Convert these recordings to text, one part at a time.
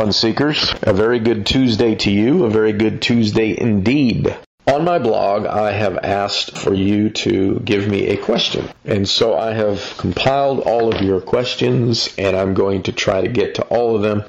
Fun Seekers. A very good Tuesday to you, a very good Tuesday indeed. On my blog, I have asked for you to give me a question. And so I have compiled all of your questions, and I'm going to try to get to all of them.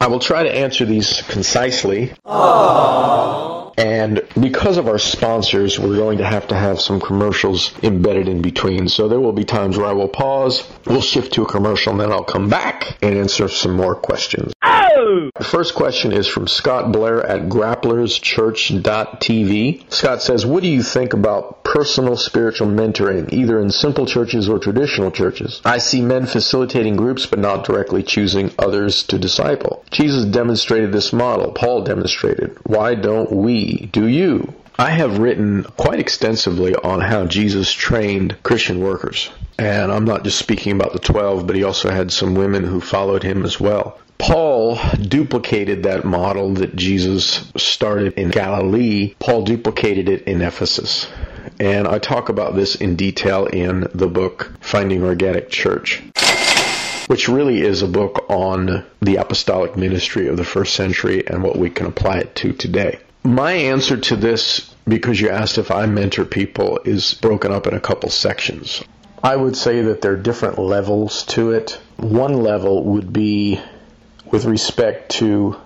I will try to answer these concisely. Aww. And because of our sponsors, we're going to have to have some commercials embedded in between. So there will be times where I will pause, we'll shift to a commercial, and then I'll come back and answer some more questions. Oh! The first question is from Scott Blair at grapplerschurch.tv. Scott says, What do you think about personal spiritual mentoring, either in simple churches or traditional churches? I see men facilitating groups but not directly choosing others to disciple. Jesus demonstrated this model. Paul demonstrated. Why don't we? Do you? I have written quite extensively on how Jesus trained Christian workers. And I'm not just speaking about the 12, but he also had some women who followed him as well. Paul duplicated that model that Jesus started in Galilee. Paul duplicated it in Ephesus. And I talk about this in detail in the book Finding Organic Church, which really is a book on the apostolic ministry of the first century and what we can apply it to today. My answer to this, because you asked if I mentor people, is broken up in a couple sections. I would say that there are different levels to it. One level would be with respect to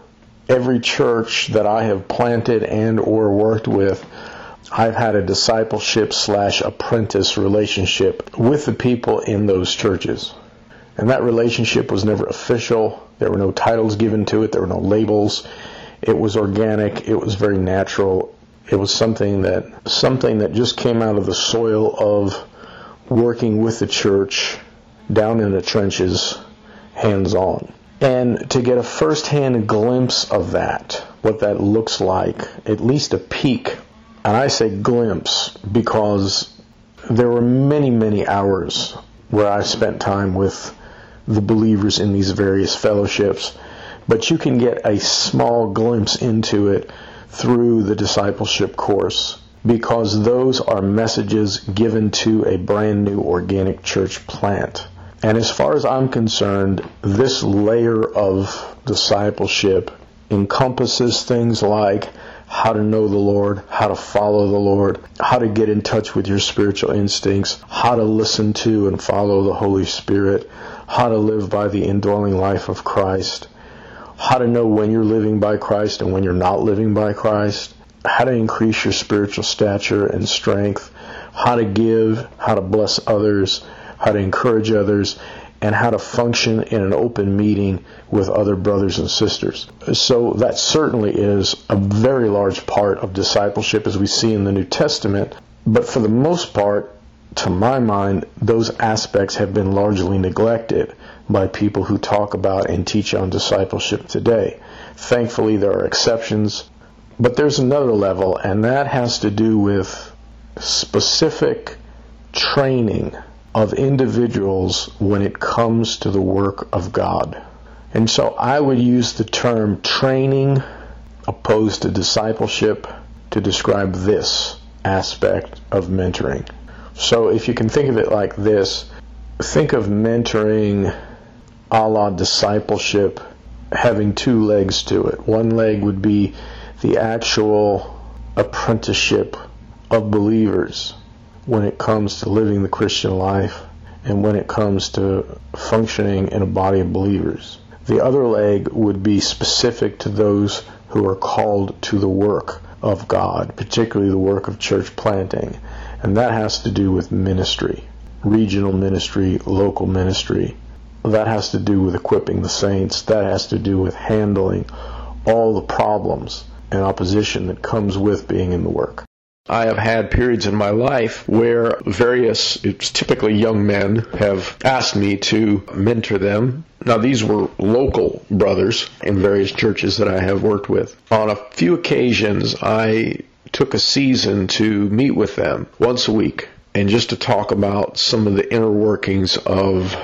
every church that I have planted and or worked with, I've had a discipleship slash apprentice relationship with the people in those churches. And that relationship was never official. There were no titles given to it. There were no labels. It was organic. It was very natural. It was something that something that just came out of the soil of working with the church down in the trenches, hands on. And to get a first-hand glimpse of that, what that looks like, at least a peek, and I say glimpse because there were many, many hours where I spent time with the believers in these various fellowships, but you can get a small glimpse into it through the discipleship course because those are messages given to a brand new organic church plant. And as far as I'm concerned, this layer of discipleship encompasses things like how to know the Lord, how to follow the Lord, how to get in touch with your spiritual instincts, how to listen to and follow the Holy Spirit, how to live by the indwelling life of Christ, how to know when you're living by Christ and when you're not living by Christ, how to increase your spiritual stature and strength, how to give, how to bless others, how to encourage others, and how to function in an open meeting with other brothers and sisters. So that certainly is a very large part of discipleship as we see in the New Testament. But for the most part, to my mind, those aspects have been largely neglected by people who talk about and teach on discipleship today. Thankfully, there are exceptions, but there's another level, and that has to do with specific training of individuals when it comes to the work of God. And so I would use the term training opposed to discipleship to describe this aspect of mentoring. So if you can think of it like this, think of mentoring a la discipleship having two legs to it. One leg would be the actual apprenticeship of believers when it comes to living the Christian life and when it comes to functioning in a body of believers. The other leg would be specific to those who are called to the work of God, particularly the work of church planting. And that has to do with ministry, regional ministry, local ministry. That has to do with equipping the saints. That has to do with handling all the problems and opposition that comes with being in the work. I have had periods in my life where various, it's typically young men, have asked me to mentor them. Now, these were local brothers in various churches that I have worked with. On a few occasions, I took a season to meet with them once a week and just to talk about some of the inner workings of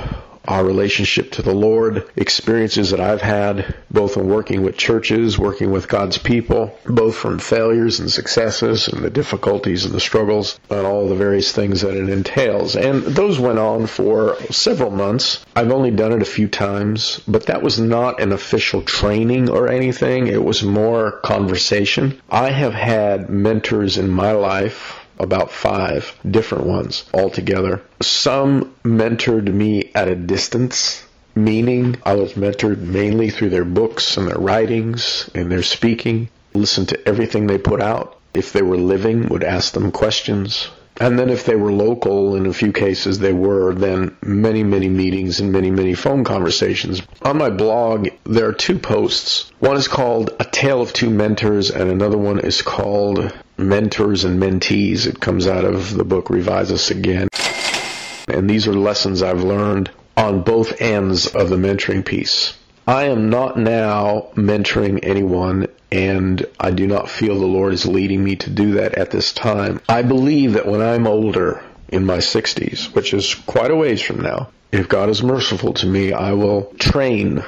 our relationship to the Lord, experiences that I've had both in working with churches, working with God's people, both from failures and successes and the difficulties and the struggles and all the various things that it entails. And those went on for several months. I've only done it a few times, but that was not an official training or anything. It was more conversation. I have had mentors in my life about five different ones altogether. Some mentored me at a distance, meaning I was mentored mainly through their books and their writings and their speaking. Listened to everything they put out. If they were living, would ask them questions. And then if they were local, in a few cases they were, then many, many meetings and many, many phone conversations. On my blog, there are two posts. One is called A Tale of Two Mentors, and another one is called mentors and mentees. It comes out of the book Revise Us Again. And these are lessons I've learned on both ends of the mentoring piece. I am not now mentoring anyone and I do not feel the Lord is leading me to do that at this time. I believe that when I'm older, in my 60s, which is quite a ways from now, if God is merciful to me, I will train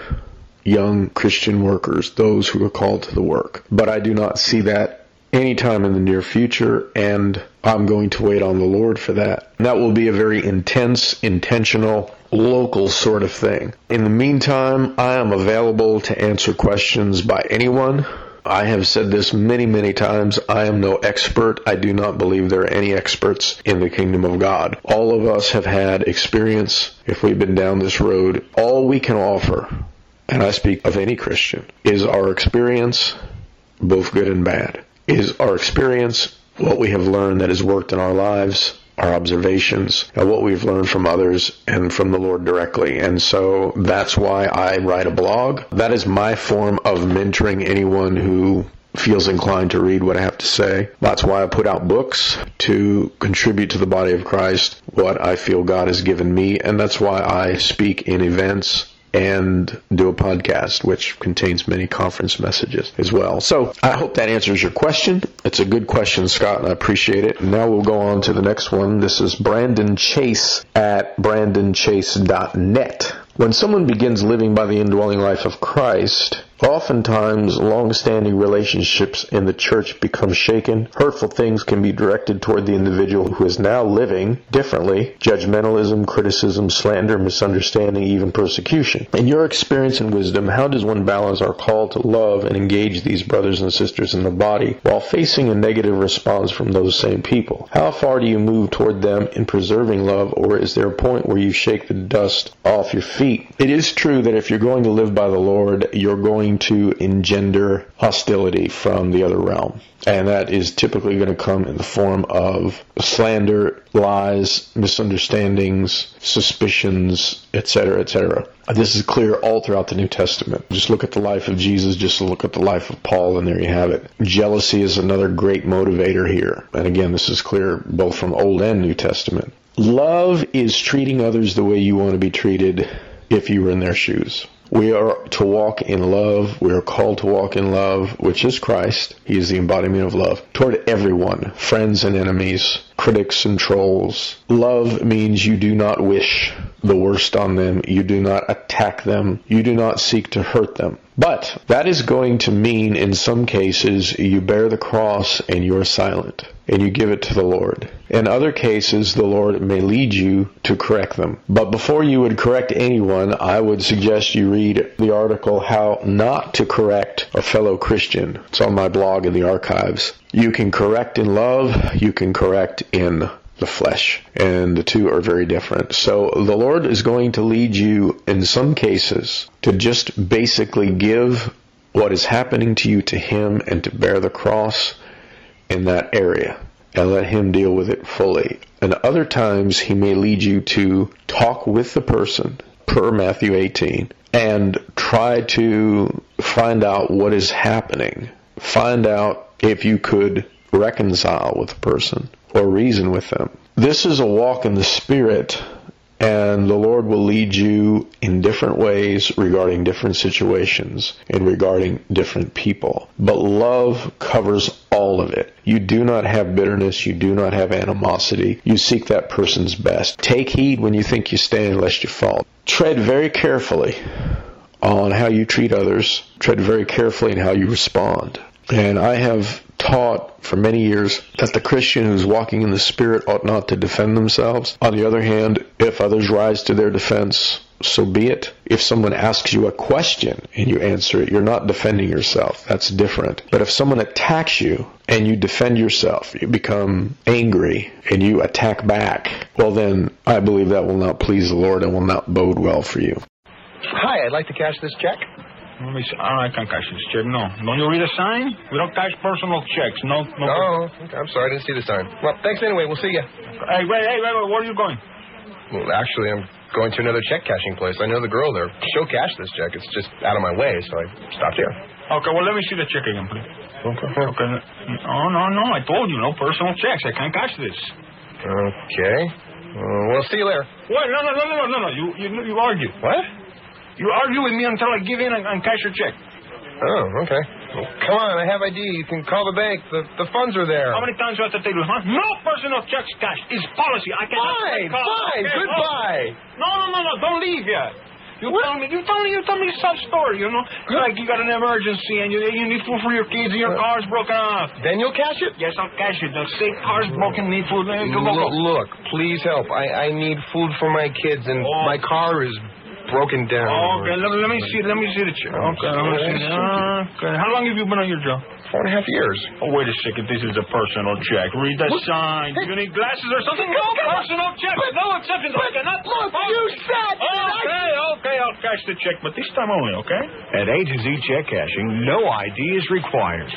young Christian workers, those who are called to the work. But I do not see that anytime in the near future, and I'm going to wait on the Lord for that. And that will be a very intense, intentional, local sort of thing. In the meantime, I am available to answer questions by anyone. I have said this many, many times. I am no expert. I do not believe there are any experts in the kingdom of God. All of us have had experience if we've been down this road. All we can offer, and I speak of any Christian, is our experience, both good and bad is our experience, what we have learned that has worked in our lives, our observations, and what we've learned from others and from the Lord directly. And so that's why I write a blog. That is my form of mentoring anyone who feels inclined to read what I have to say. That's why I put out books to contribute to the body of Christ what I feel God has given me. And that's why I speak in events and do a podcast which contains many conference messages as well. So I hope that answers your question. It's a good question, Scott, and I appreciate it. Now we'll go on to the next one. This is Brandon Chase at brandonchase.net. When someone begins living by the indwelling life of Christ, Oftentimes, long-standing relationships in the church become shaken. Hurtful things can be directed toward the individual who is now living differently. Judgmentalism, criticism, slander, misunderstanding, even persecution. In your experience and wisdom, how does one balance our call to love and engage these brothers and sisters in the body while facing a negative response from those same people? How far do you move toward them in preserving love, or is there a point where you shake the dust off your feet? It is true that if you're going to live by the Lord, you're going going to engender hostility from the other realm. And that is typically going to come in the form of slander, lies, misunderstandings, suspicions, etc., etc. This is clear all throughout the New Testament. Just look at the life of Jesus, just look at the life of Paul, and there you have it. Jealousy is another great motivator here. And again, this is clear both from Old and New Testament. Love is treating others the way you want to be treated if you were in their shoes. We are to walk in love. We are called to walk in love, which is Christ. He is the embodiment of love toward everyone, friends and enemies, critics and trolls. Love means you do not wish the worst on them. You do not attack them. You do not seek to hurt them. But that is going to mean in some cases you bear the cross and you're silent and you give it to the Lord. In other cases, the Lord may lead you to correct them. But before you would correct anyone, I would suggest you read the article How Not to Correct a Fellow Christian. It's on my blog in the archives. You can correct in love, you can correct in the flesh, and the two are very different. So the Lord is going to lead you in some cases to just basically give what is happening to you to Him and to bear the cross in that area and let Him deal with it fully. And other times He may lead you to talk with the person per Matthew 18 and try to find out what is happening. Find out if you could reconcile with a person or reason with them. This is a walk in the Spirit, And the Lord will lead you in different ways regarding different situations and regarding different people. But love covers all of it. You do not have bitterness. You do not have animosity. You seek that person's best. Take heed when you think you stand lest you fall. Tread very carefully on how you treat others. Tread very carefully in how you respond. And I have taught for many years that the Christian who's walking in the Spirit ought not to defend themselves. On the other hand, if others rise to their defense, so be it. If someone asks you a question and you answer it, you're not defending yourself. That's different. But if someone attacks you and you defend yourself, you become angry and you attack back, well then I believe that will not please the Lord and will not bode well for you. Hi, I'd like to cash this check. Let me see. I can't cash this check. No. Don't you read a sign? We don't cash personal checks. No. no. Oh, okay. I'm sorry, I didn't see the sign. Well, thanks anyway. We'll see you. Hey, wait, hey, wait, wait. Where are you going? Well, actually, I'm going to another check cashing place. I know the girl there. She'll cash this check. It's just out of my way, so I stopped here. Okay, well, let me see the check again, please. Okay. Okay. Oh, no, no. I told you, no personal checks. I can't cash this. Okay. Uh, well, see you later. What? No, no, no, no, no, no. You, you, you argue. What? You argue with me until I give in and, and cash your check. Oh, okay. Well, come on, I have ID. You can call the bank. The the funds are there. How many times do I have to tell you, huh? No personal checks cashed. It's policy. I cannot Fine, fine. Okay, Goodbye. No, no, no, no. Don't leave yet. You tell me, you tell me, you tell me some story, you know? Like you got an emergency and you, you need food for your kids and your car's broken off. Then you'll cash it. Yes, I'll cash it. They'll say car's broken, need food. Go, go, go. Look, look, please help. I, I need food for my kids, and Oh. my car is broken down. Oh, okay, let, let me see, let me see the check. Oh, okay, let me see. Okay. How long have you been on your job? Four and a half years. Oh, wait a second. This is a personal check. Read the sign. Do you need glasses or something? No personal check. No exceptions. I cannot. look, oh. you said Okay, okay. I'll cash the check, but this time only, okay? At A to Z Check Cashing, no ID is required.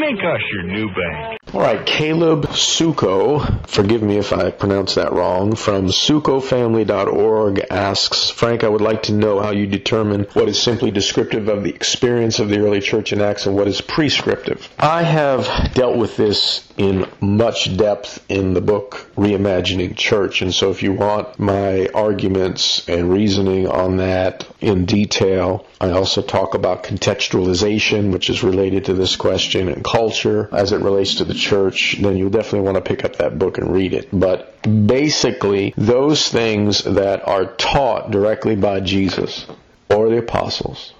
Make us your new bank. All right, Caleb Suko, forgive me if I pronounce that wrong, from SukoFamily.org asks, Frank, I would like to know how you determine what is simply descriptive of the experience of the early church in Acts and what is prescriptive. I have dealt with this in much depth in the book Reimagining Church, and so if you want my arguments and reasoning on that in detail, I also talk about contextualization, which is related to this question, and culture as it relates to the church, then you'll definitely want to pick up that book and read it. But basically, those things that are taught directly by Jesus or the apostles,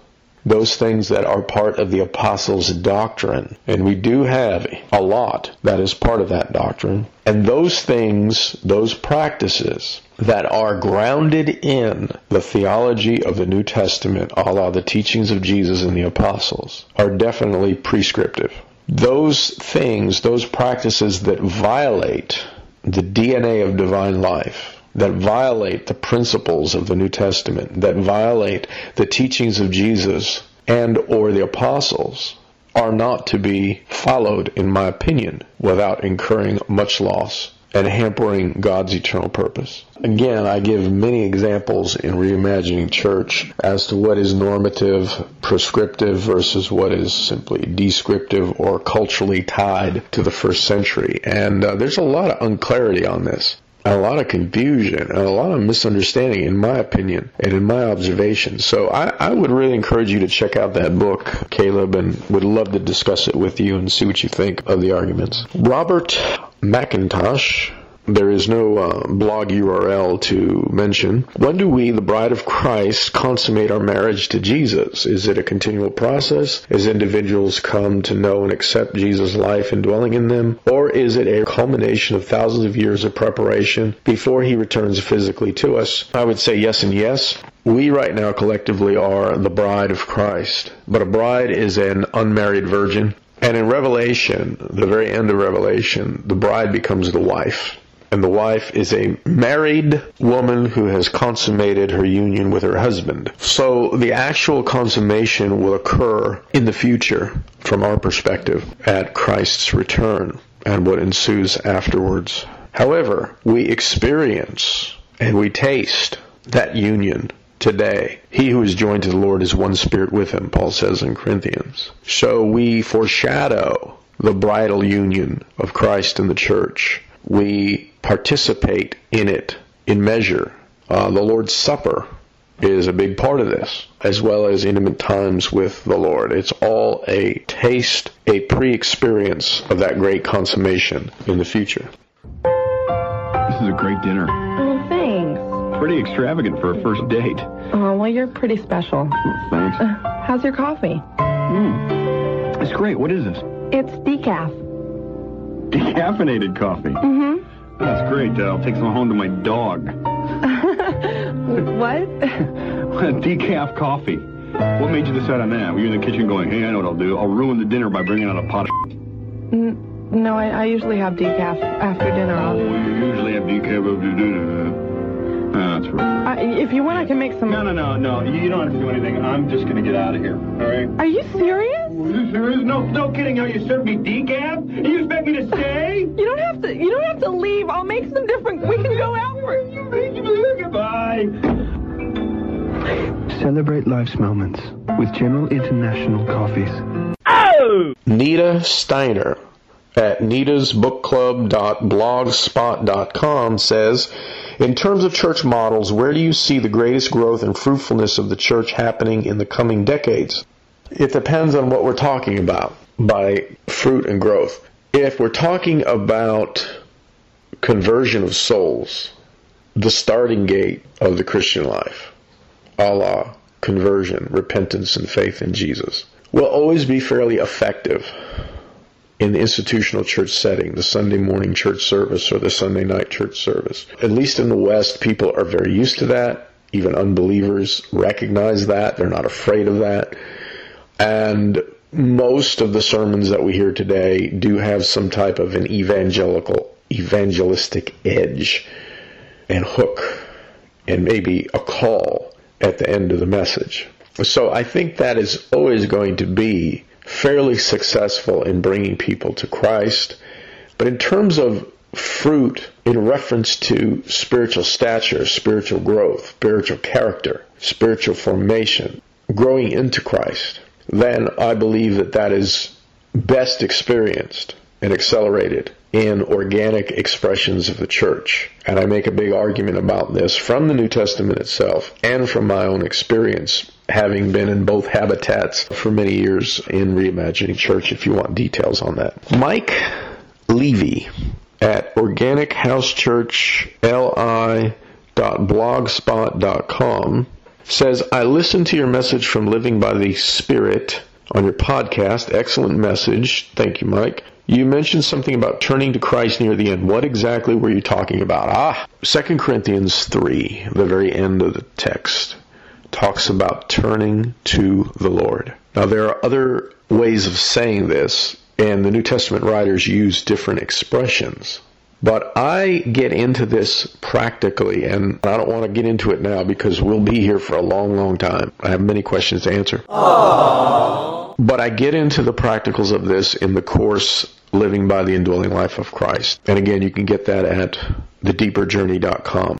those things that are part of the apostles' doctrine, and we do have a lot that is part of that doctrine, and those things, those practices that are grounded in the theology of the New Testament, a la the teachings of Jesus and the apostles, are definitely prescriptive. Those things, those practices that violate the DNA of divine life, that violate the principles of the New Testament, that violate the teachings of Jesus and or the apostles, are not to be followed, in my opinion, without incurring much loss and hampering God's eternal purpose. Again, I give many examples in Reimagining Church as to what is normative, prescriptive versus what is simply descriptive or culturally tied to the first century. And uh, there's a lot of unclarity on this. A lot of confusion and a lot of misunderstanding, in my opinion, and in my observation. So I, I would really encourage you to check out that book, Caleb, and would love to discuss it with you and see what you think of the arguments. Robert McIntosh there is no uh, blog URL to mention. When do we, the bride of Christ, consummate our marriage to Jesus? Is it a continual process as individuals come to know and accept Jesus' life indwelling in them? Or is it a culmination of thousands of years of preparation before he returns physically to us? I would say yes and yes. We right now collectively are the bride of Christ, but a bride is an unmarried virgin. And in Revelation, the very end of Revelation, the bride becomes the wife and the wife is a married woman who has consummated her union with her husband. So the actual consummation will occur in the future from our perspective at Christ's return and what ensues afterwards. However, we experience and we taste that union today. He who is joined to the Lord is one spirit with him, Paul says in Corinthians. So we foreshadow the bridal union of Christ and the church we participate in it in measure Uh, the Lord's Supper is a big part of this, as well as intimate times with the Lord. It's all a taste, a pre-experience of that great consummation in the future. This is a great dinner. Pretty extravagant for a first date. Oh, well, you're pretty special. Thanks. Uh, how's your coffee? Mm. It's great. What is this? It's decaf. Decaffeinated coffee. Mm-hmm. That's great. I'll take some home to my dog. what? Decaf coffee. What made you decide on that? Were you in the kitchen going, hey, I know what I'll do. I'll ruin the dinner by bringing out a pot of N- no, I, I usually have decaf after dinner. Oh, you usually have decaf after dinner. That's right. I, if you want, I can make some. No, no, no, no. You don't have to do anything. I'm just going to get out of here. All right? Are you serious? Are you serious? No, no kidding. Are you serve me decaf? You expect me to stay? You don't have to. You don't have to leave. I'll make some different. We can go out for. Thank you for goodbye. Celebrate life's moments with General International Coffees. Oh! Nita Steiner at nitasbookclub.blogspot.com says, in terms of church models, where do you see the greatest growth and fruitfulness of the church happening in the coming decades? It depends on what we're talking about by fruit and growth. If we're talking about conversion of souls, the starting gate of the Christian life, a la, conversion, repentance, and faith in Jesus, will always be fairly effective in the institutional church setting, the Sunday morning church service or the Sunday night church service. At least in the West, people are very used to that. Even unbelievers recognize that. They're not afraid of that. And most of the sermons that we hear today do have some type of an evangelical, evangelistic edge and hook and maybe a call at the end of the message. So I think that is always going to be fairly successful in bringing people to Christ. But in terms of fruit in reference to spiritual stature, spiritual growth, spiritual character, spiritual formation, growing into Christ, then I believe that that is best experienced and accelerated in organic expressions of the church. And I make a big argument about this from the New Testament itself and from my own experience, having been in both habitats for many years in Reimagining Church, if you want details on that. Mike Levy at organichouschurchli.blogspot.com says, I listened to your message from Living by the Spirit on your podcast. Excellent message. Thank you, Mike. You mentioned something about turning to Christ near the end. What exactly were you talking about? Ah, 2 Corinthians 3, the very end of the text, talks about turning to the Lord. Now, there are other ways of saying this, and the New Testament writers use different expressions. But I get into this practically, and I don't want to get into it now because we'll be here for a long, long time. I have many questions to answer. Aww. But I get into the practicals of this in the course Living by the Indwelling Life of Christ. And again, you can get that at thedeeperjourney.com.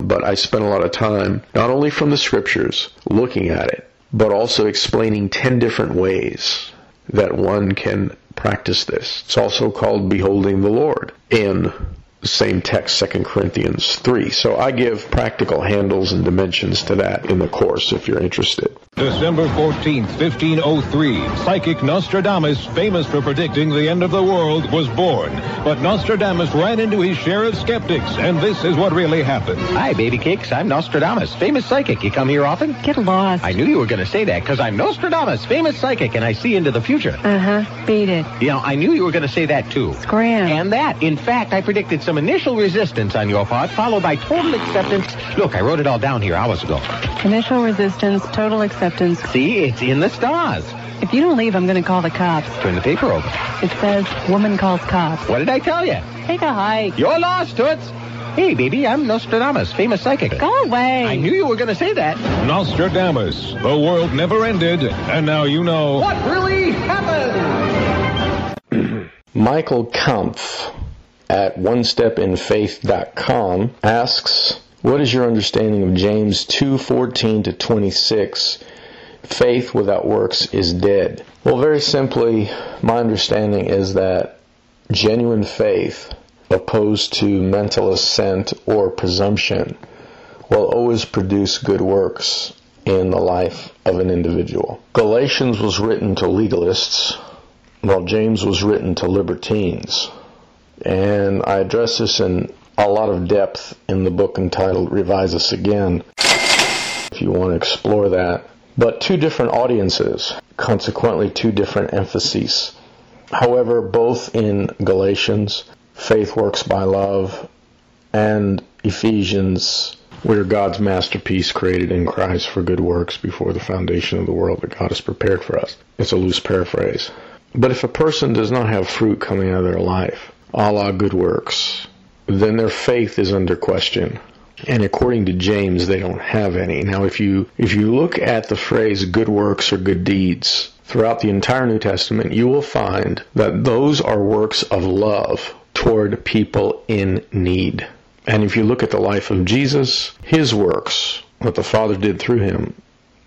But I spent a lot of time, not only from the scriptures, looking at it, but also explaining 10 different ways that one can practice this. It's also called beholding the Lord in same text, 2 Corinthians 3. So I give practical handles and dimensions to that in the course if you're interested. December 14th, 1503, psychic Nostradamus, famous for predicting the end of the world, was born. But Nostradamus ran into his share of skeptics, and this is what really happened. Hi, baby cakes. I'm Nostradamus, famous psychic. You come here often? Get lost. I knew you were going to say that because I'm Nostradamus, famous psychic, and I see into the future. Uh huh. Beat it. You know, I knew you were going to say that too. Scram. And that. In fact, I predicted some initial resistance on your part, followed by total acceptance. Look, I wrote it all down here hours ago. Initial resistance, total acceptance. See, it's in the stars. If you don't leave, I'm going to call the cops. Turn the paper over. It says, woman calls cops. What did I tell you? Take a hike. You're lost, Toots. Hey, baby, I'm Nostradamus, famous psychic. Go away. I knew you were going to say that. Nostradamus, the world never ended, and now you know. What really happened? Michael Kampf at onestepinfaith.com asks, what is your understanding of James 2:14 to 26? Faith without works is dead. Well, very simply, my understanding is that genuine faith opposed to mental assent or presumption will always produce good works in the life of an individual. Galatians was written to legalists, while James was written to libertines. And I address this in a lot of depth in the book entitled Revise Us Again, if you want to explore that. But two different audiences, consequently, two different emphases. However, both in Galatians, faith works by love, and Ephesians, we're God's masterpiece created in Christ for good works before the foundation of the world that God has prepared for us. It's a loose paraphrase. But if a person does not have fruit coming out of their life, a la good works, then their faith is under question. And according to James, they don't have any. Now, if you, if you look at the phrase good works or good deeds throughout the entire New Testament, you will find that those are works of love toward people in need. And if you look at the life of Jesus, his works, what the Father did through him,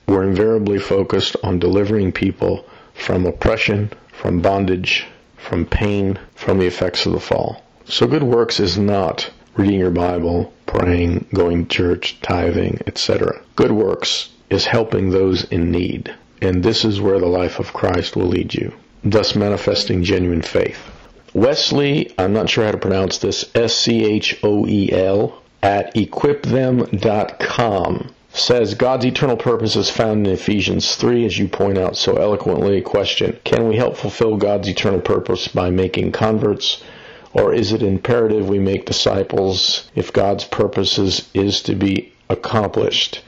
were invariably focused on delivering people from oppression, from bondage, from pain, from the effects of the fall. So good works is not reading your Bible, praying, going to church, tithing, etc. Good works is helping those in need. And this is where the life of Christ will lead you, thus manifesting genuine faith. Wesley, I'm not sure how to pronounce this, S C H O E L, at equipthem.com says God's eternal purpose is found in Ephesians 3, as you point out so eloquently. Question Can we help fulfill God's eternal purpose by making converts? Or is it imperative we make disciples if God's purposes is to be accomplished?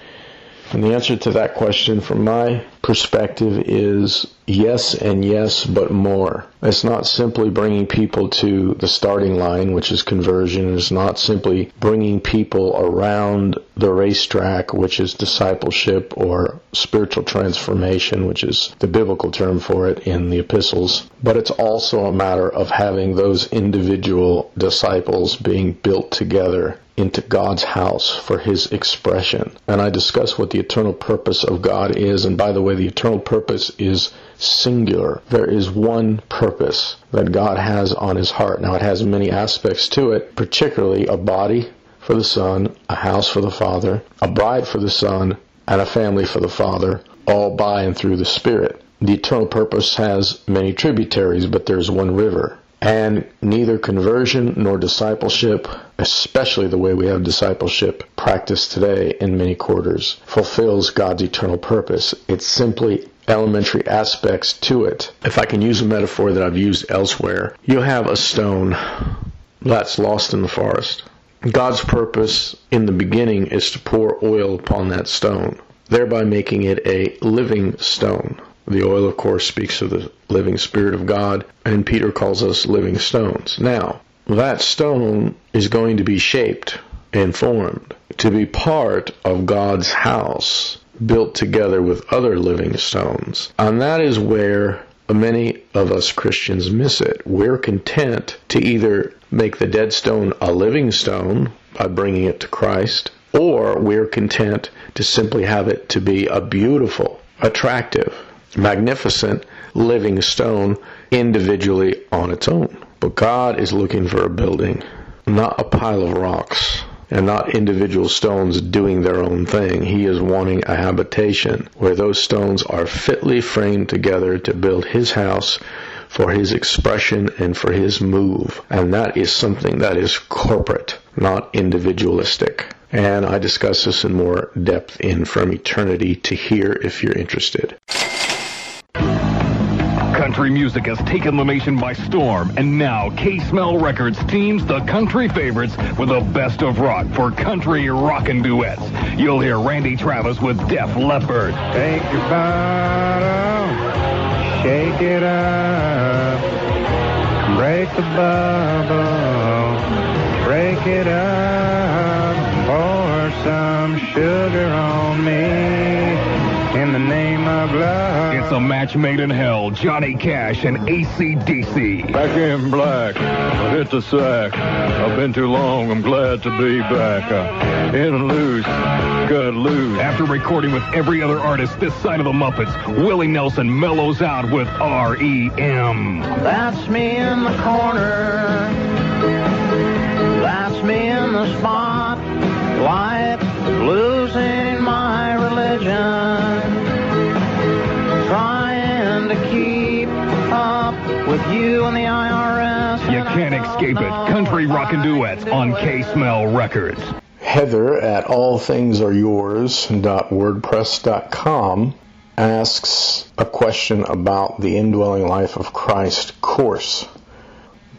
And the answer to that question from my perspective is yes and yes, but more. It's not simply bringing people to the starting line, which is conversion. It's not simply bringing people around the racetrack, which is discipleship or spiritual transformation, which is the biblical term for it in the epistles. But it's also a matter of having those individual disciples being built together into God's house for His expression. And I discuss what the eternal purpose of God is. And by the way, the eternal purpose is singular. There is one purpose that God has on His heart. Now, it has many aspects to it, particularly a body for the Son, a house for the Father, a bride for the Son, and a family for the Father, all by and through the Spirit. The eternal purpose has many tributaries, but there's one river. And neither conversion nor discipleship, especially the way we have discipleship practiced today in many quarters, fulfills God's eternal purpose. It's simply elementary aspects to it. If I can use a metaphor that I've used elsewhere, you have a stone that's lost in the forest. God's purpose in the beginning is to pour oil upon that stone, thereby making it a living stone. The oil, of course, speaks of the living Spirit of God, and Peter calls us living stones. Now, that stone is going to be shaped and formed to be part of God's house, built together with other living stones. And that is where many of us Christians miss it. We're content to either make the dead stone a living stone by bringing it to Christ, or we're content to simply have it to be a beautiful, attractive, magnificent living stone individually on its own. But God is looking for a building, not a pile of rocks and not individual stones doing their own thing. He is wanting a habitation where those stones are fitly framed together to build his house for his expression and for his move. And that is something that is corporate, not individualistic. And I discuss this in more depth in From Eternity to Here if you're interested. Country music has taken the nation by storm, and now K-Smell Records teams the country favorites with the best of rock for country rockin' duets. You'll hear Randy Travis with Def Leppard. Take your bottom, shake it up, break the bubble, break it up, pour some sugar on It's a match made in hell. Johnny Cash and ACDC. Back in black, I hit the sack. I've been too long, I'm glad to be back. Uh, in loose, Good loose. After recording with every other artist this side of the Muppets, Willie Nelson mellows out with R.E.M. That's me in the corner. That's me in the spot. Light losing my religion, you the IRS. You can't escape it. Country Rockin' Duets on K Smell Records. Heather at allthingsareyours.wordpress.com asks a question about the Indwelling Life of Christ course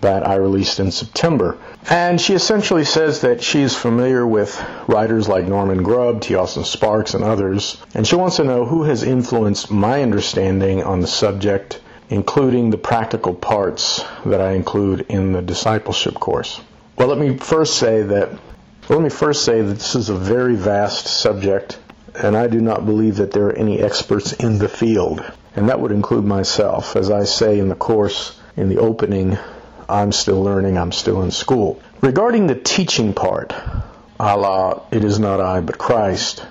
that I released in September. And she essentially says that she's familiar with writers like Norman Grubb, T. Austin Sparks, and others, and she wants to know who has influenced my understanding on the subject, including the practical parts that I include in the discipleship course. Well, let me first say that let me first say that this is a very vast subject, and I do not believe that there are any experts in the field, and that would include myself. As I say in the course, in the opening, I'm still learning, I'm still in school. Regarding the teaching part, a la, it is not I but Christ,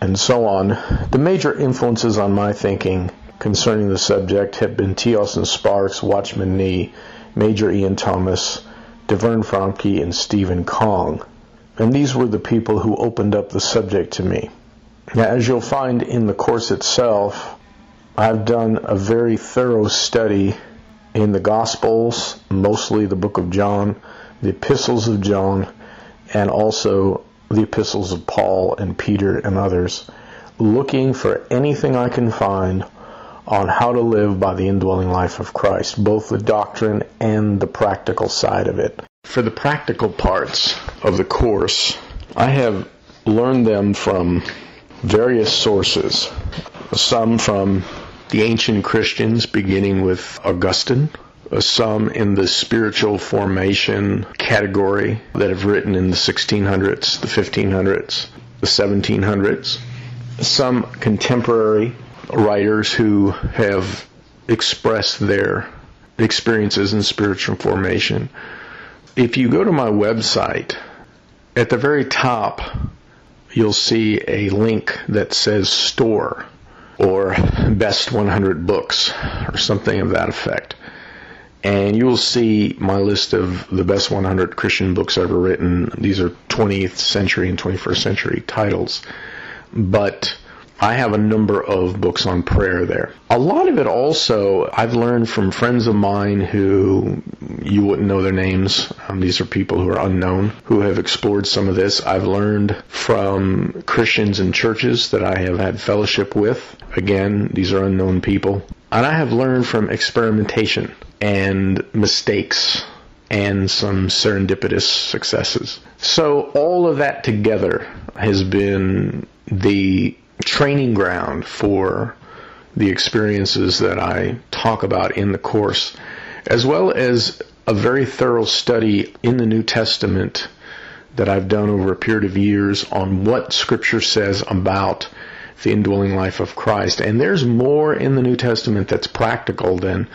and so on, the major influences on my thinking concerning the subject have been T. Austin Sparks, Watchman Nee, Major Ian Thomas, DeVern Fromke, and Stephen Kaung. And these were the people who opened up the subject to me. Now, as you'll find in the course itself, I've done a very thorough study in the Gospels, mostly the book of John, the epistles of John, and also the epistles of Paul and Peter and others, looking for anything I can find on how to live by the indwelling life of Christ, both the doctrine and the practical side of it. For the practical parts of the course, I have learned them from various sources. Some from the ancient Christians, beginning with Augustine, some in the spiritual formation category that have written in the 1600s, the 1500s, the 1700s, some contemporary writers who have expressed their experiences in spiritual formation if you go to my website, at the very top, you'll see a link that says store or best 100 books or something of that effect. And you will see my list of the best 100 Christian books ever written. These are 20th century and 21st century titles. But I have a number of books on prayer there. A lot of it also I've learned from friends of mine who you wouldn't know their names. Um, these are people who are unknown who have explored some of this. I've learned from Christians and churches that I have had fellowship with. Again, these are unknown people. And I have learned from experimentation and mistakes and some serendipitous successes. So all of that together has been the training ground for the experiences that I talk about in the course, as well as a very thorough study in the New Testament that I've done over a period of years on what Scripture says about the indwelling life of Christ. And there's more in the New Testament that's practical than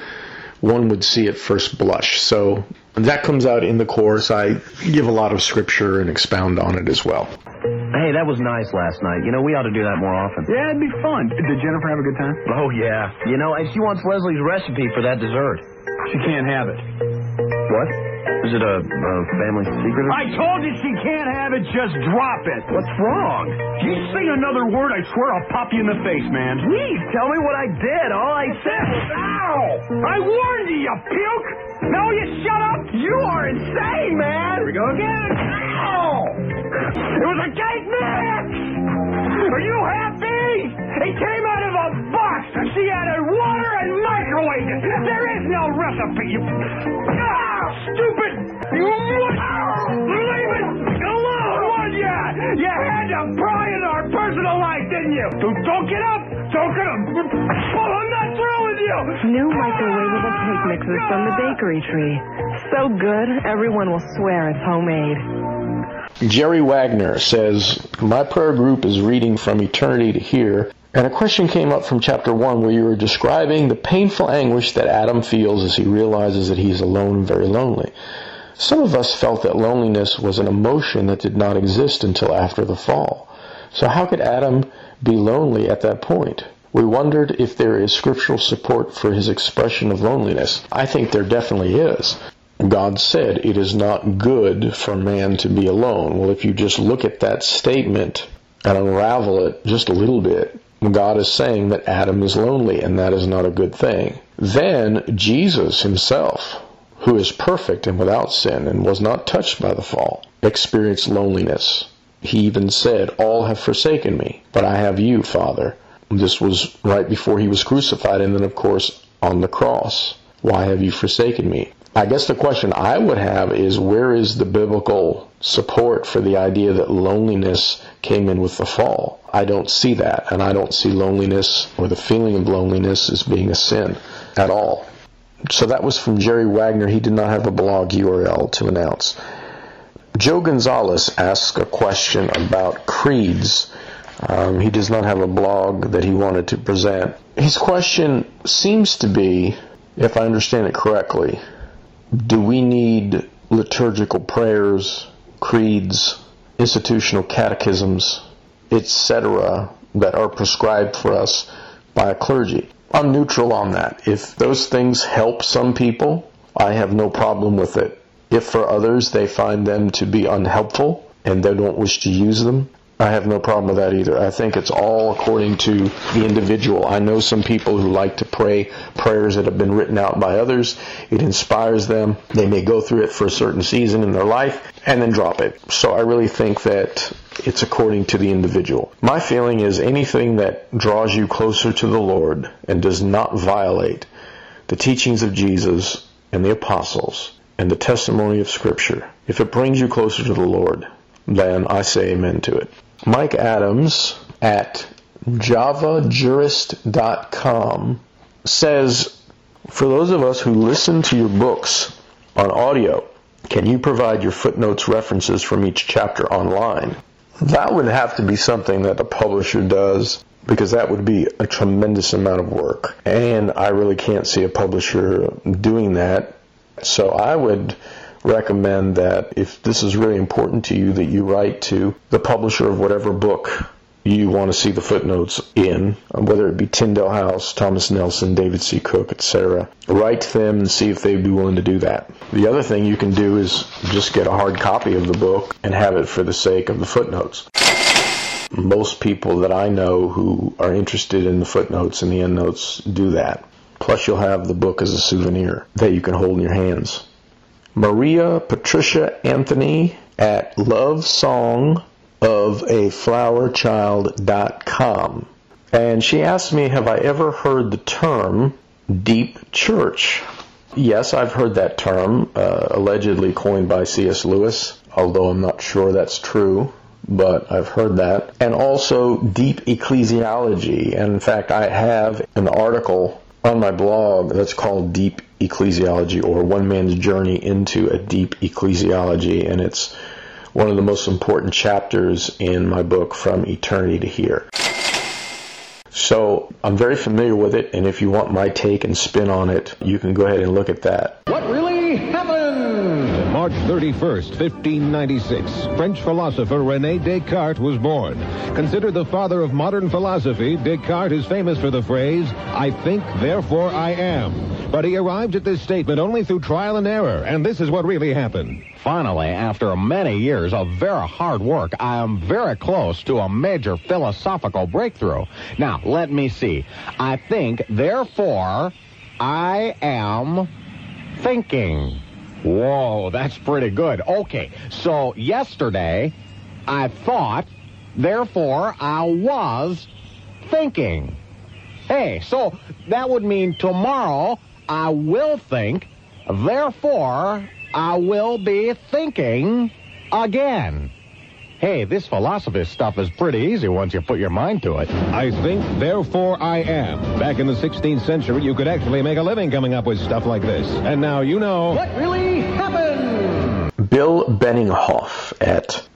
one would see at first blush. So that comes out in the course. I give a lot of Scripture and expound on it as well. Hey, that was nice last night. You know, we ought to do that more often. Yeah, it'd be fun. Did Jennifer have a good time? Oh, yeah. You know, and she wants Leslie's recipe for that dessert. She can't have it. What? Is it a, a family secret? I told you she can't have it. Just drop it. What's wrong? You say another word, I swear I'll pop you in the face, man. Please tell me what I did. All I said was, ow! I warned you, you puke! Now you shut up! You are insane, man! Here we go again. Ow! It was a cake mix! Are you happy? It came out of a box. She added water and microwaved it. There is no recipe. You... Ah, stupid! You... Leave it alone, would ya? You had to pry in our personal life, didn't you? Don't, get up! Don't get up! I'm not through with you! New microwavable cake mixes from the bakery tree. So good, everyone will swear it's homemade. Jerry Wagner says, My prayer group is reading From Eternity to Here, and a question came up from chapter 1 where you were describing the painful anguish that Adam feels as he realizes that he's alone and very lonely. Some of us felt that loneliness was an emotion that did not exist until after the fall. So how could Adam be lonely at that point? We wondered if there is scriptural support for his expression of loneliness. I think there definitely is. God said it is not good for man to be alone. Well, if you just look at that statement and unravel it just a little bit, God is saying that Adam is lonely and that is not a good thing. Then Jesus himself, who is perfect and without sin and was not touched by the fall, experienced loneliness. He even said, All have forsaken me, but I have you, Father. This was right before he was crucified and then, of course, on the cross. Why have you forsaken me? I guess the question I would have is where is the biblical support for the idea that loneliness came in with the fall? I don't see that, and I don't see loneliness or the feeling of loneliness as being a sin at all. So that was from Jerry Wagner. He did not have a blog URL to announce. Joe Gonzalez asked a question about creeds. Um, he does not have a blog that he wanted to present. His question seems to be, if I understand it correctly, do we need liturgical prayers, creeds, institutional catechisms, etc., that are prescribed for us by a clergy? I'm neutral on that. If those things help some people, I have no problem with it. If for others they find them to be unhelpful and they don't wish to use them, I have no problem with that either. I think it's all according to the individual. I know some people who like to pray prayers that have been written out by others. It inspires them. They may go through it for a certain season in their life and then drop it. So I really think that it's according to the individual. My feeling is anything that draws you closer to the Lord and does not violate the teachings of Jesus and the apostles and the testimony of Scripture, if it brings you closer to the Lord, then I say amen to it. Mike Adams at javajurist.com says, For those of us who listen to your books on audio, can you provide your footnotes references from each chapter online? That would have to be something that the publisher does because that would be a tremendous amount of work. And I really can't see a publisher doing that. So I would recommend that if this is really important to you that you write to the publisher of whatever book you want to see the footnotes in, um, whether it be Tyndale House, Thomas Nelson, David C. Cook, etc. Write to them and see if they'd be willing to do that. The other thing you can do is just get a hard copy of the book and have it for the sake of the footnotes. Most people that I know who are interested in the footnotes and the endnotes do that. Plus, you'll have the book as a souvenir that you can hold in your hands. Maria Patricia Anthony at lovesongofaflowerchild.com. And she asked me, have I ever heard the term deep church? Yes, I've heard that term, uh, allegedly coined by C.S. Lewis, although I'm not sure that's true, but I've heard that. And also deep ecclesiology. And in fact, I have an article on my blog that's called Deep Ecclesiology or One Man's Journey into a Deep Ecclesiology, and it's one of the most important chapters in my book, From Eternity to Here. So I'm very familiar with it, and if you want my take and spin on it, you can go ahead and look at that. What really happened? March 31st, 1596, French philosopher Rene Descartes was born. Considered the father of modern philosophy, Descartes is famous for the phrase, I think, therefore I am. But he arrived at this statement only through trial and error, and this is what really happened. Finally, after many years of very hard work, I am very close to a major philosophical breakthrough. Now, let me see. I think, therefore, I am thinking. Whoa, that's pretty good. Okay, so yesterday I thought, therefore I was thinking. Hey, so that would mean tomorrow I will think, therefore I will be thinking again. Hey, this philosophist stuff is pretty easy once you put your mind to it. I think, therefore I am. Back in the 16th century, you could actually make a living coming up with stuff like this. And now you know. What really happened? Bill Benninghoff at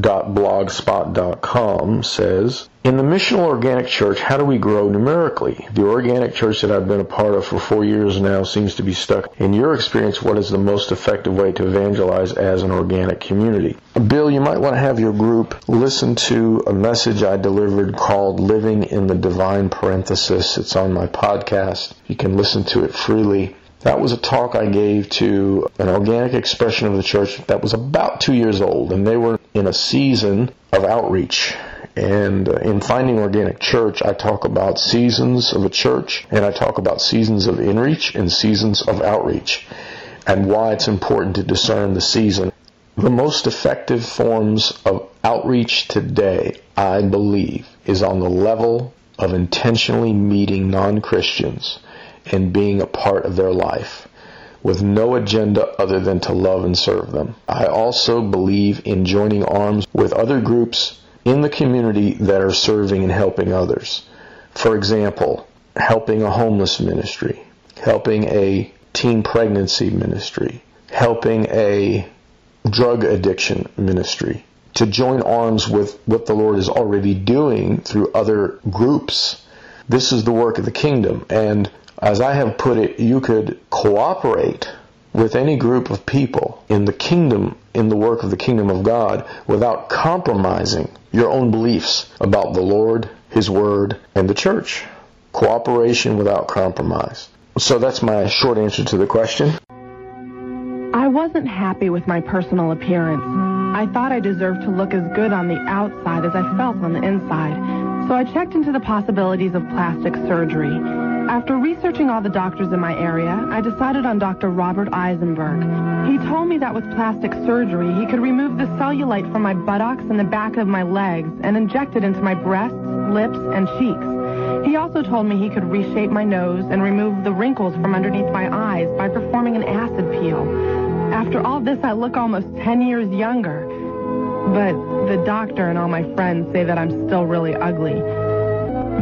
billbenninghoff.blogspot.com says, In the missional organic church, how do we grow numerically? The organic church that I've been a part of for four years now seems to be stuck. In your experience, what is the most effective way to evangelize as an organic community? Bill, you might want to have your group listen to a message I delivered called Living in the Divine Parenthesis. It's on my podcast. You can listen to it freely That was a talk I gave to an organic expression of the church that was about two years old, and they were in a season of outreach. And uh, in Finding Organic Church, I talk about seasons of a church, and I talk about seasons of inreach and seasons of outreach, and why it's important to discern the season. The most effective forms of outreach today, I believe, is on the level of intentionally meeting non-Christians and being a part of their life with no agenda other than to love and serve them. I also believe in joining arms with other groups in the community that are serving and helping others. For example, helping a homeless ministry, helping a teen pregnancy ministry, helping a drug addiction ministry, to join arms with what the Lord is already doing through other groups. This is the work of the kingdom. And as I have put it, you could cooperate with any group of people in the kingdom, in the work of the kingdom of God, without compromising your own beliefs about the Lord, His Word, and the church. Cooperation without compromise. So that's my short answer to the question. I wasn't happy with my personal appearance. I thought I deserved to look as good on the outside as I felt on the inside. So I checked into the possibilities of plastic surgery. After researching all the doctors in my area, I decided on Dr. Robert Eisenberg. He told me that with plastic surgery, he could remove the cellulite from my buttocks and the back of my legs and inject it into my breasts, lips, and cheeks. He also told me he could reshape my nose and remove the wrinkles from underneath my eyes by performing an acid peel. After all this, I look almost 10 years younger. But the doctor and all my friends say that I'm still really ugly.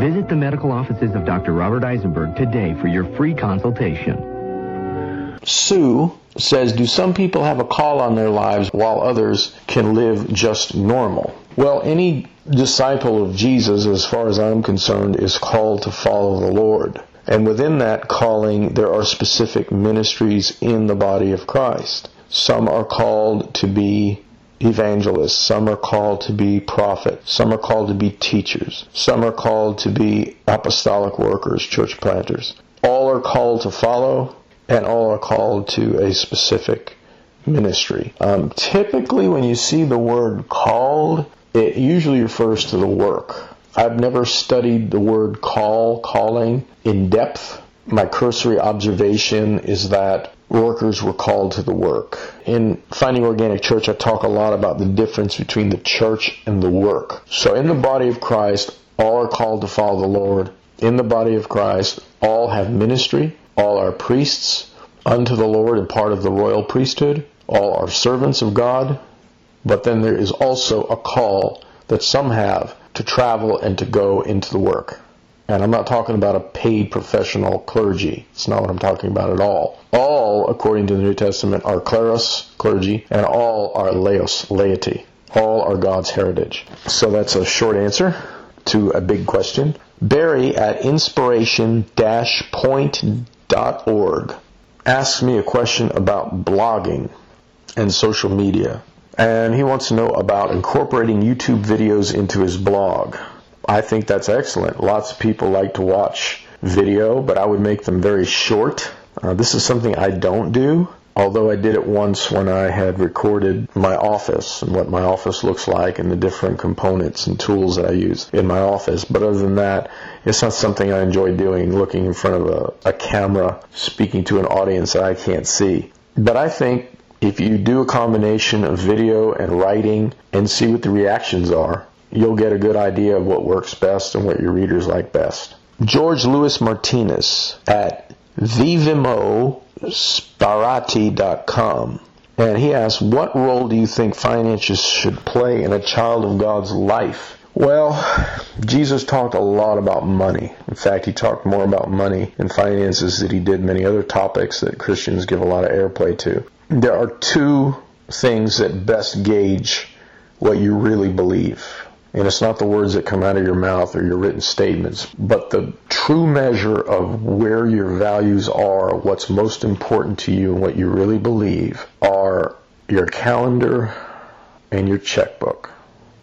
Visit the medical offices of Dr. Robert Eisenberg today for your free consultation. Sue says, Do some people have a call on their lives while others can live just normal? Well, any disciple of Jesus, as far as I'm concerned, is called to follow the Lord. And within that calling, there are specific ministries in the body of Christ. Some are called to be evangelists, some are called to be prophets, some are called to be teachers, some are called to be apostolic workers, church planters. All are called to follow, and all are called to a specific ministry. Um, typically, when you see the word called, it usually refers to the work. I've never studied the word call, calling in depth. My cursory observation is that workers were called to the work. In Finding Organic Church, I talk a lot about the difference between the church and the work. So in the body of Christ, all are called to follow the Lord. In the body of Christ, all have ministry. All are priests unto the Lord and part of the royal priesthood. All are servants of God. But then there is also a call that some have to travel and to go into the work. And I'm not talking about a paid professional clergy. It's not what I'm talking about at all. All, according to the New Testament, are kleros, clergy, and all are laos, laity. All are God's heritage. So that's a short answer to a big question. Barry at inspiration-point.org asks me a question about blogging and social media. And he wants to know about incorporating YouTube videos into his blog. I think that's excellent. Lots of people like to watch video, but I would make them very short. Uh, this is something I don't do, although I did it once when I had recorded my office and what my office looks like and the different components and tools that I use in my office. But other than that, it's not something I enjoy doing, looking in front of a, a camera, speaking to an audience that I can't see. But I think if you do a combination of video and writing and see what the reactions are, you'll get a good idea of what works best and what your readers like best. George Louis Martinez at vivimosparati.com. And he asks, what role do you think finances should play in a child of God's life? Well, Jesus talked a lot about money. In fact, he talked more about money and finances than he did many other topics that Christians give a lot of airplay to. There are two things that best gauge what you really believe. And it's not the words that come out of your mouth or your written statements, but the true measure of where your values are, what's most important to you, and what you really believe are your calendar and your checkbook.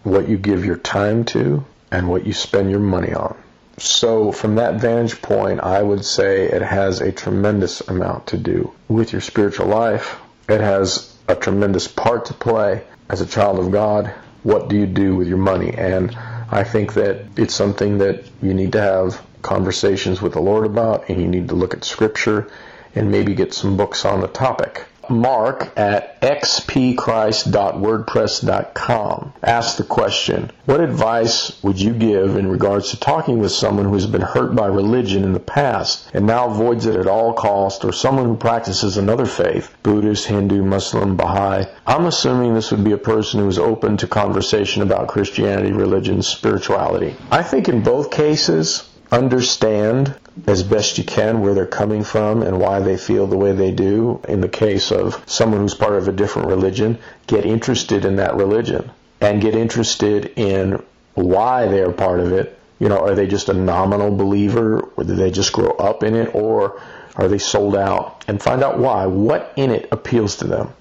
What you give your time to and what you spend your money on. So, from that vantage point, I would say it has a tremendous amount to do with your spiritual life. It has a tremendous part to play as a child of God. What do you do with your money? And I think that it's something that you need to have conversations with the Lord about, and you need to look at Scripture and maybe get some books on the topic. Mark at xpchrist.wordpress.com asked the question, What advice would you give in regards to talking with someone who has been hurt by religion in the past and now avoids it at all cost, or someone who practices another faith, Buddhist, Hindu, Muslim, Baha'i? I'm assuming this would be a person who is open to conversation about Christianity, religion, spirituality. I think in both cases, understand as best you can where they're coming from and why they feel the way they do. In the case of someone who's part of a different religion, get interested in that religion and get interested in why they're part of it. You know, are they just a nominal believer or did they just grow up in it or are they sold out? And find out why. What in it appeals to them?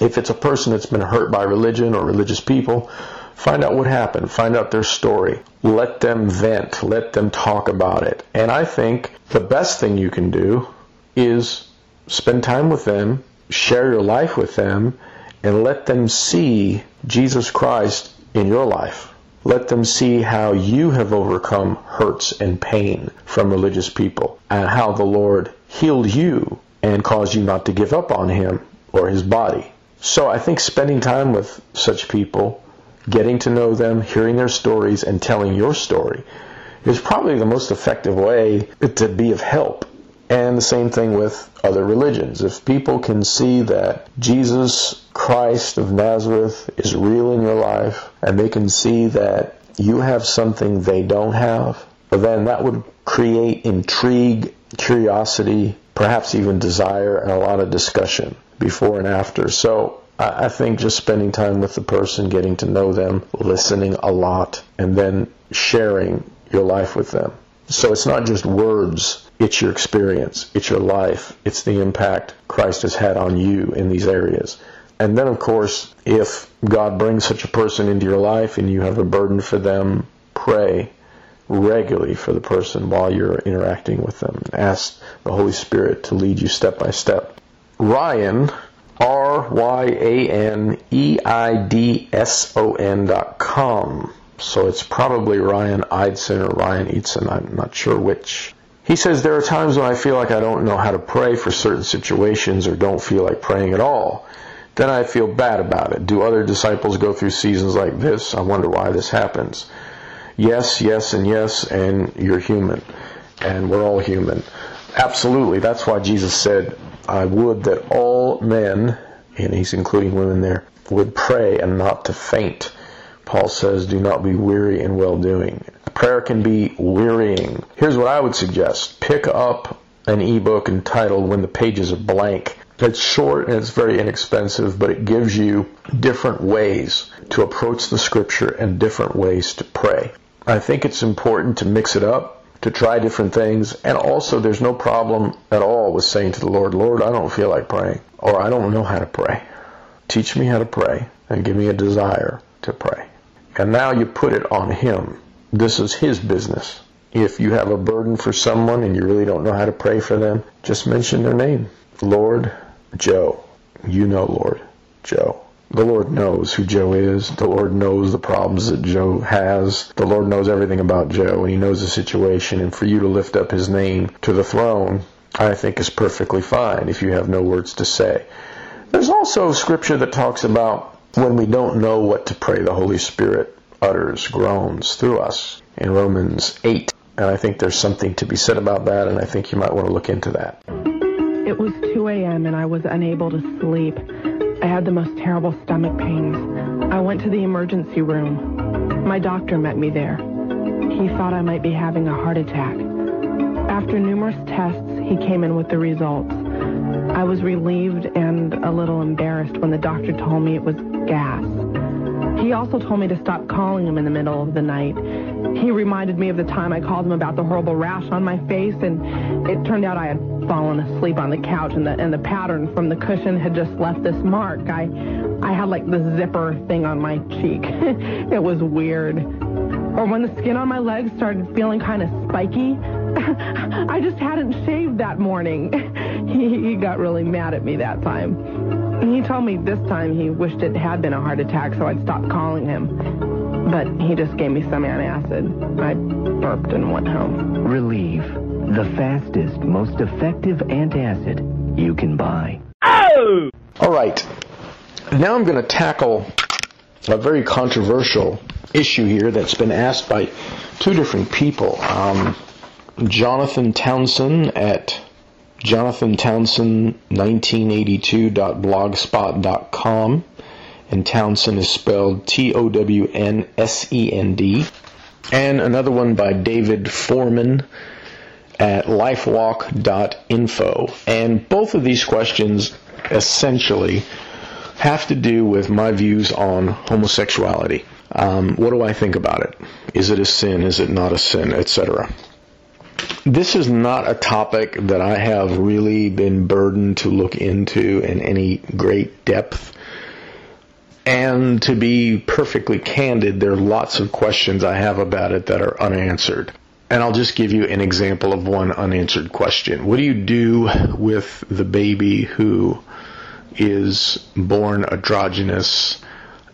If it's a person that's been hurt by religion or religious people, Find out what happened. Find out their story. Let them vent. Let them talk about it. And I think the best thing you can do is spend time with them, share your life with them, and let them see Jesus Christ in your life. Let them see how you have overcome hurts and pain from religious people and how the Lord healed you and caused you not to give up on Him or His body. So I think spending time with such people getting to know them, hearing their stories, and telling your story is probably the most effective way to be of help. And the same thing with other religions. If people can see that Jesus Christ of Nazareth is real in your life, and they can see that you have something they don't have, then that would create intrigue, curiosity, perhaps even desire, and a lot of discussion before and after. So I think just spending time with the person, getting to know them, listening a lot, and then sharing your life with them. So it's not just words, it's your experience, it's your life, it's the impact Christ has had on you in these areas. And then, of course, if God brings such a person into your life and you have a burden for them, pray regularly for the person while you're interacting with them. Ask the Holy Spirit to lead you step by step. Ryan R Y A N E I D S O N dot com. So it's probably Ryan Eidson or Ryan Eidson. I'm not sure which. He says, There are times when I feel like I don't know how to pray for certain situations or don't feel like praying at all. Then I feel bad about it. Do other disciples go through seasons like this? I wonder why this happens. Yes, yes, and yes, and you're human. And we're all human. Absolutely. That's why Jesus said, I would that all men, and he's including women there, would pray and not to faint. Paul says, do not be weary in well doing. Prayer can be wearying. Here's what I would suggest pick up an ebook entitled When the Pages Are Blank. It's short and it's very inexpensive, but it gives you different ways to approach the scripture and different ways to pray. I think it's important to mix it up to try different things. And also, there's no problem at all with saying to the Lord, Lord, I don't feel like praying, or I don't know how to pray. Teach me how to pray and give me a desire to pray. And now you put it on Him. This is His business. If you have a burden for someone and you really don't know how to pray for them, just mention their name. Lord Joe. You know, Lord Joe. The Lord knows who Joe is. The Lord knows the problems that Joe has. The Lord knows everything about Joe, and He knows the situation. And for you to lift up His name to the throne, I think is perfectly fine if you have no words to say. There's also scripture that talks about when we don't know what to pray, the Holy Spirit utters groans through us in Romans 8. And I think there's something to be said about that, and I think you might want to look into that. It was 2 a.m., and I was unable to sleep. I had the most terrible stomach pains. I went to the emergency room. My doctor met me there. He thought I might be having a heart attack. After numerous tests, he came in with the results. I was relieved and a little embarrassed when the doctor told me it was gas. He also told me to stop calling him in the middle of the night. He reminded me of the time I called him about the horrible rash on my face, and it turned out I had fallen asleep on the couch, and the and the pattern from the cushion had just left this mark. I I had like the zipper thing on my cheek. it was weird. or when the skin on my legs started feeling kind of spiky. I just hadn't shaved that morning. he, he got really mad at me that time. He told me this time he wished it had been a heart attack so I'd stop calling him. But he just gave me some antacid. I burped and went home. Relieve, the fastest, most effective antacid you can buy. Oh! All right. Now I'm going to tackle a very controversial issue here that's been asked by two different people. Um, Jonathan Townsend at jonathantownsend1982.blogspot.com and Townsend is spelled T-O-W-N-S-E-N-D and another one by David Foreman at lifewalk.info and both of these questions essentially have to do with my views on homosexuality. Um, what do I think about it? Is it a sin? Is it not a sin? Etc. This is not a topic that I have really been burdened to look into in any great depth. And to be perfectly candid, there are lots of questions I have about it that are unanswered. And I'll just give you an example of one unanswered question. What do you do with the baby who is born androgynous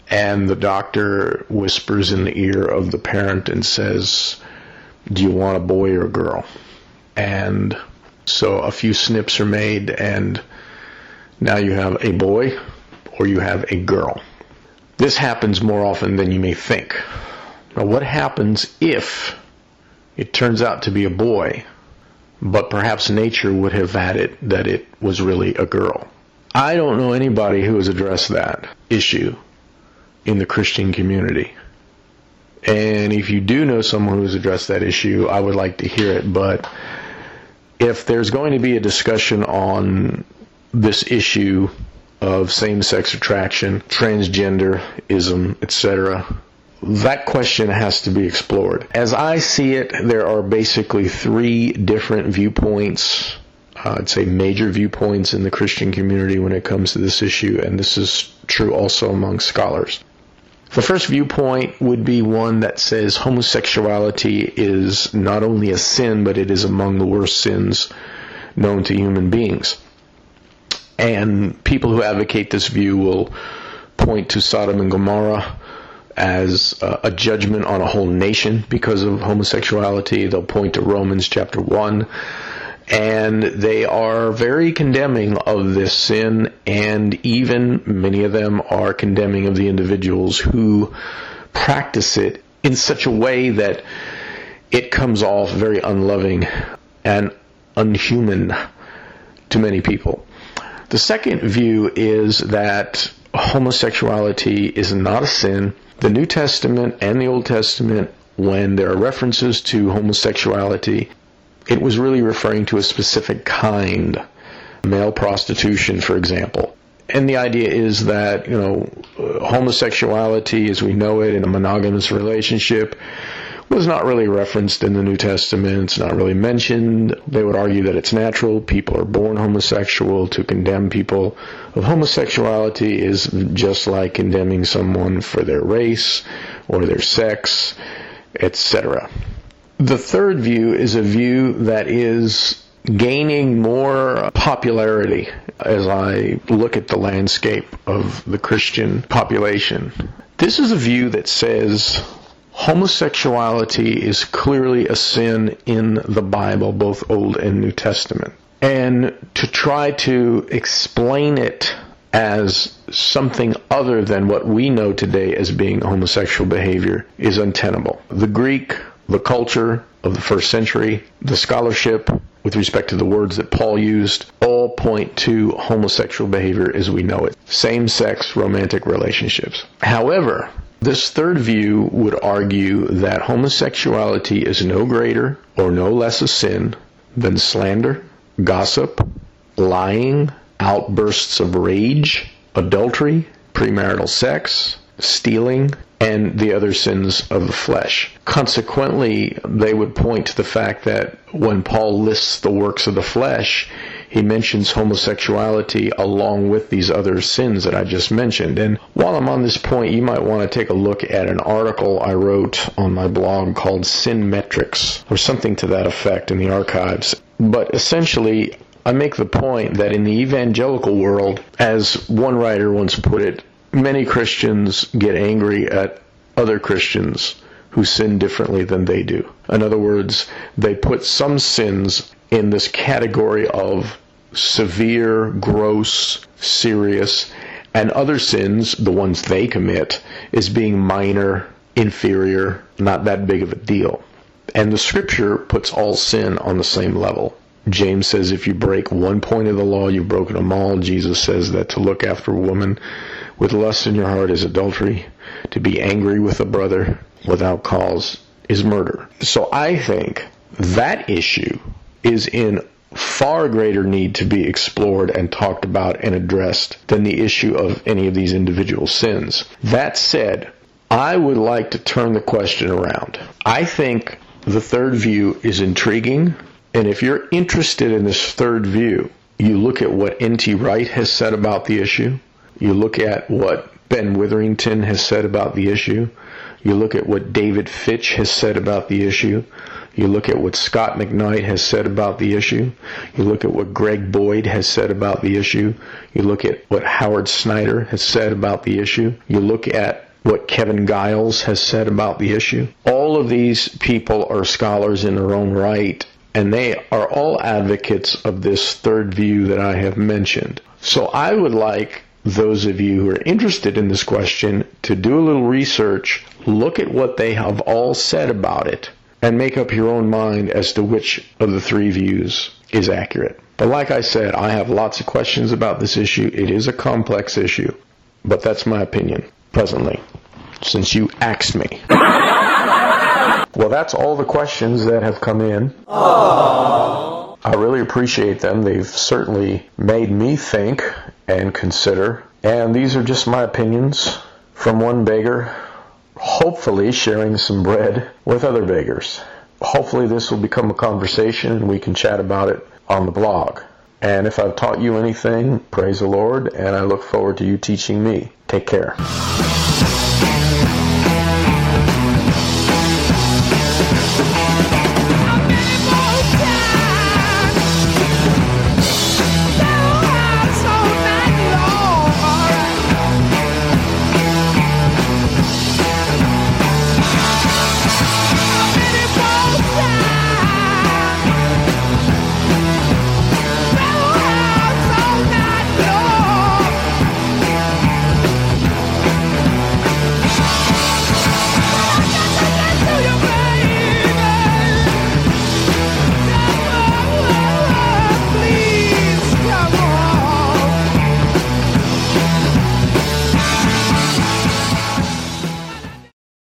and the doctor whispers in the ear of the parent and says, Do you want a boy or a girl? And so a few snips are made, and now you have a boy or you have a girl. This happens more often than you may think. Now, what happens if it turns out to be a boy, but perhaps nature would have had it that it was really a girl? I don't know anybody who has addressed that issue in the Christian community. And if you do know someone who's addressed that issue, I would like to hear it. But if there's going to be a discussion on this issue of same-sex attraction, transgenderism, etc., that question has to be explored. As I see it, there are basically three different viewpoints uh, I'd say major viewpoints in the Christian community when it comes to this issue, and this is true also among scholars. The first viewpoint would be one that says homosexuality is not only a sin, but it is among the worst sins known to human beings. And people who advocate this view will point to Sodom and Gomorrah as uh, a judgment on a whole nation because of homosexuality. They'll point to Romans chapter 1 and they are very condemning of this sin, and even many of them are condemning of the individuals who practice it in such a way that it comes off very unloving and unhuman to many people. The second view is that homosexuality is not a sin. The New Testament and the Old Testament, when there are references to homosexuality, it was really referring to a specific kind, male prostitution, for example. And the idea is that, you know, homosexuality as we know it in a monogamous relationship was not really referenced in the New Testament. It's not really mentioned. They would argue that it's natural. People are born homosexual. To condemn people of homosexuality is just like condemning someone for their race or their sex, etc. The third view is a view that is gaining more popularity as I look at the landscape of the Christian population. This is a view that says homosexuality is clearly a sin in the Bible, both Old and New Testament. And to try to explain it as something other than what we know today as being homosexual behavior is untenable. The Greek the culture of the first century, the scholarship with respect to the words that Paul used, all point to homosexual behavior as we know it. Same sex romantic relationships. However, this third view would argue that homosexuality is no greater or no less a sin than slander, gossip, lying, outbursts of rage, adultery, premarital sex, stealing, and the other sins of the flesh. Consequently, they would point to the fact that when Paul lists the works of the flesh, he mentions homosexuality along with these other sins that I just mentioned. And while I'm on this point, you might want to take a look at an article I wrote on my blog called Sin Metrics, or something to that effect in the archives. But essentially, I make the point that in the evangelical world, as one writer once put it, many Christians get angry at other Christians who sin differently than they do. In other words, they put some sins in this category of severe, gross, serious, and other sins, the ones they commit, is being minor, inferior, not that big of a deal. And the scripture puts all sin on the same level. James says if you break one point of the law, you've broken them all. Jesus says that to look after a woman with lust in your heart is adultery. To be angry with a brother without cause is murder. So I think that issue is in far greater need to be explored and talked about and addressed than the issue of any of these individual sins. That said, I would like to turn the question around. I think the third view is intriguing, and if you're interested in this third view, you look at what N.T. Wright has said about the issue, you look at what Ben Witherington has said about the issue, you look at what David Fitch has said about the issue, you look at what Scot McKnight has said about the issue. You look at what Greg Boyd has said about the issue. You look at what Howard Snyder has said about the issue. You look at what Kevin Giles has said about the issue. All of these people are scholars in their own right, and they are all advocates of this third view that I have mentioned. So I would like those of you who are interested in this question to do a little research, look at what they have all said about it, and make up your own mind as to which of the three views is accurate. But like I said, I have lots of questions about this issue. It is a complex issue, but that's my opinion presently, since you asked me. well, that's all the questions that have come in. Aww. I really appreciate them. They've certainly made me think and consider. And these are just my opinions from one beggar hopefully sharing some bread with other beggars. Hopefully, this will become a conversation and we can chat about it on the blog. And if I've taught you anything, praise the Lord, and I look forward to you teaching me. Take care.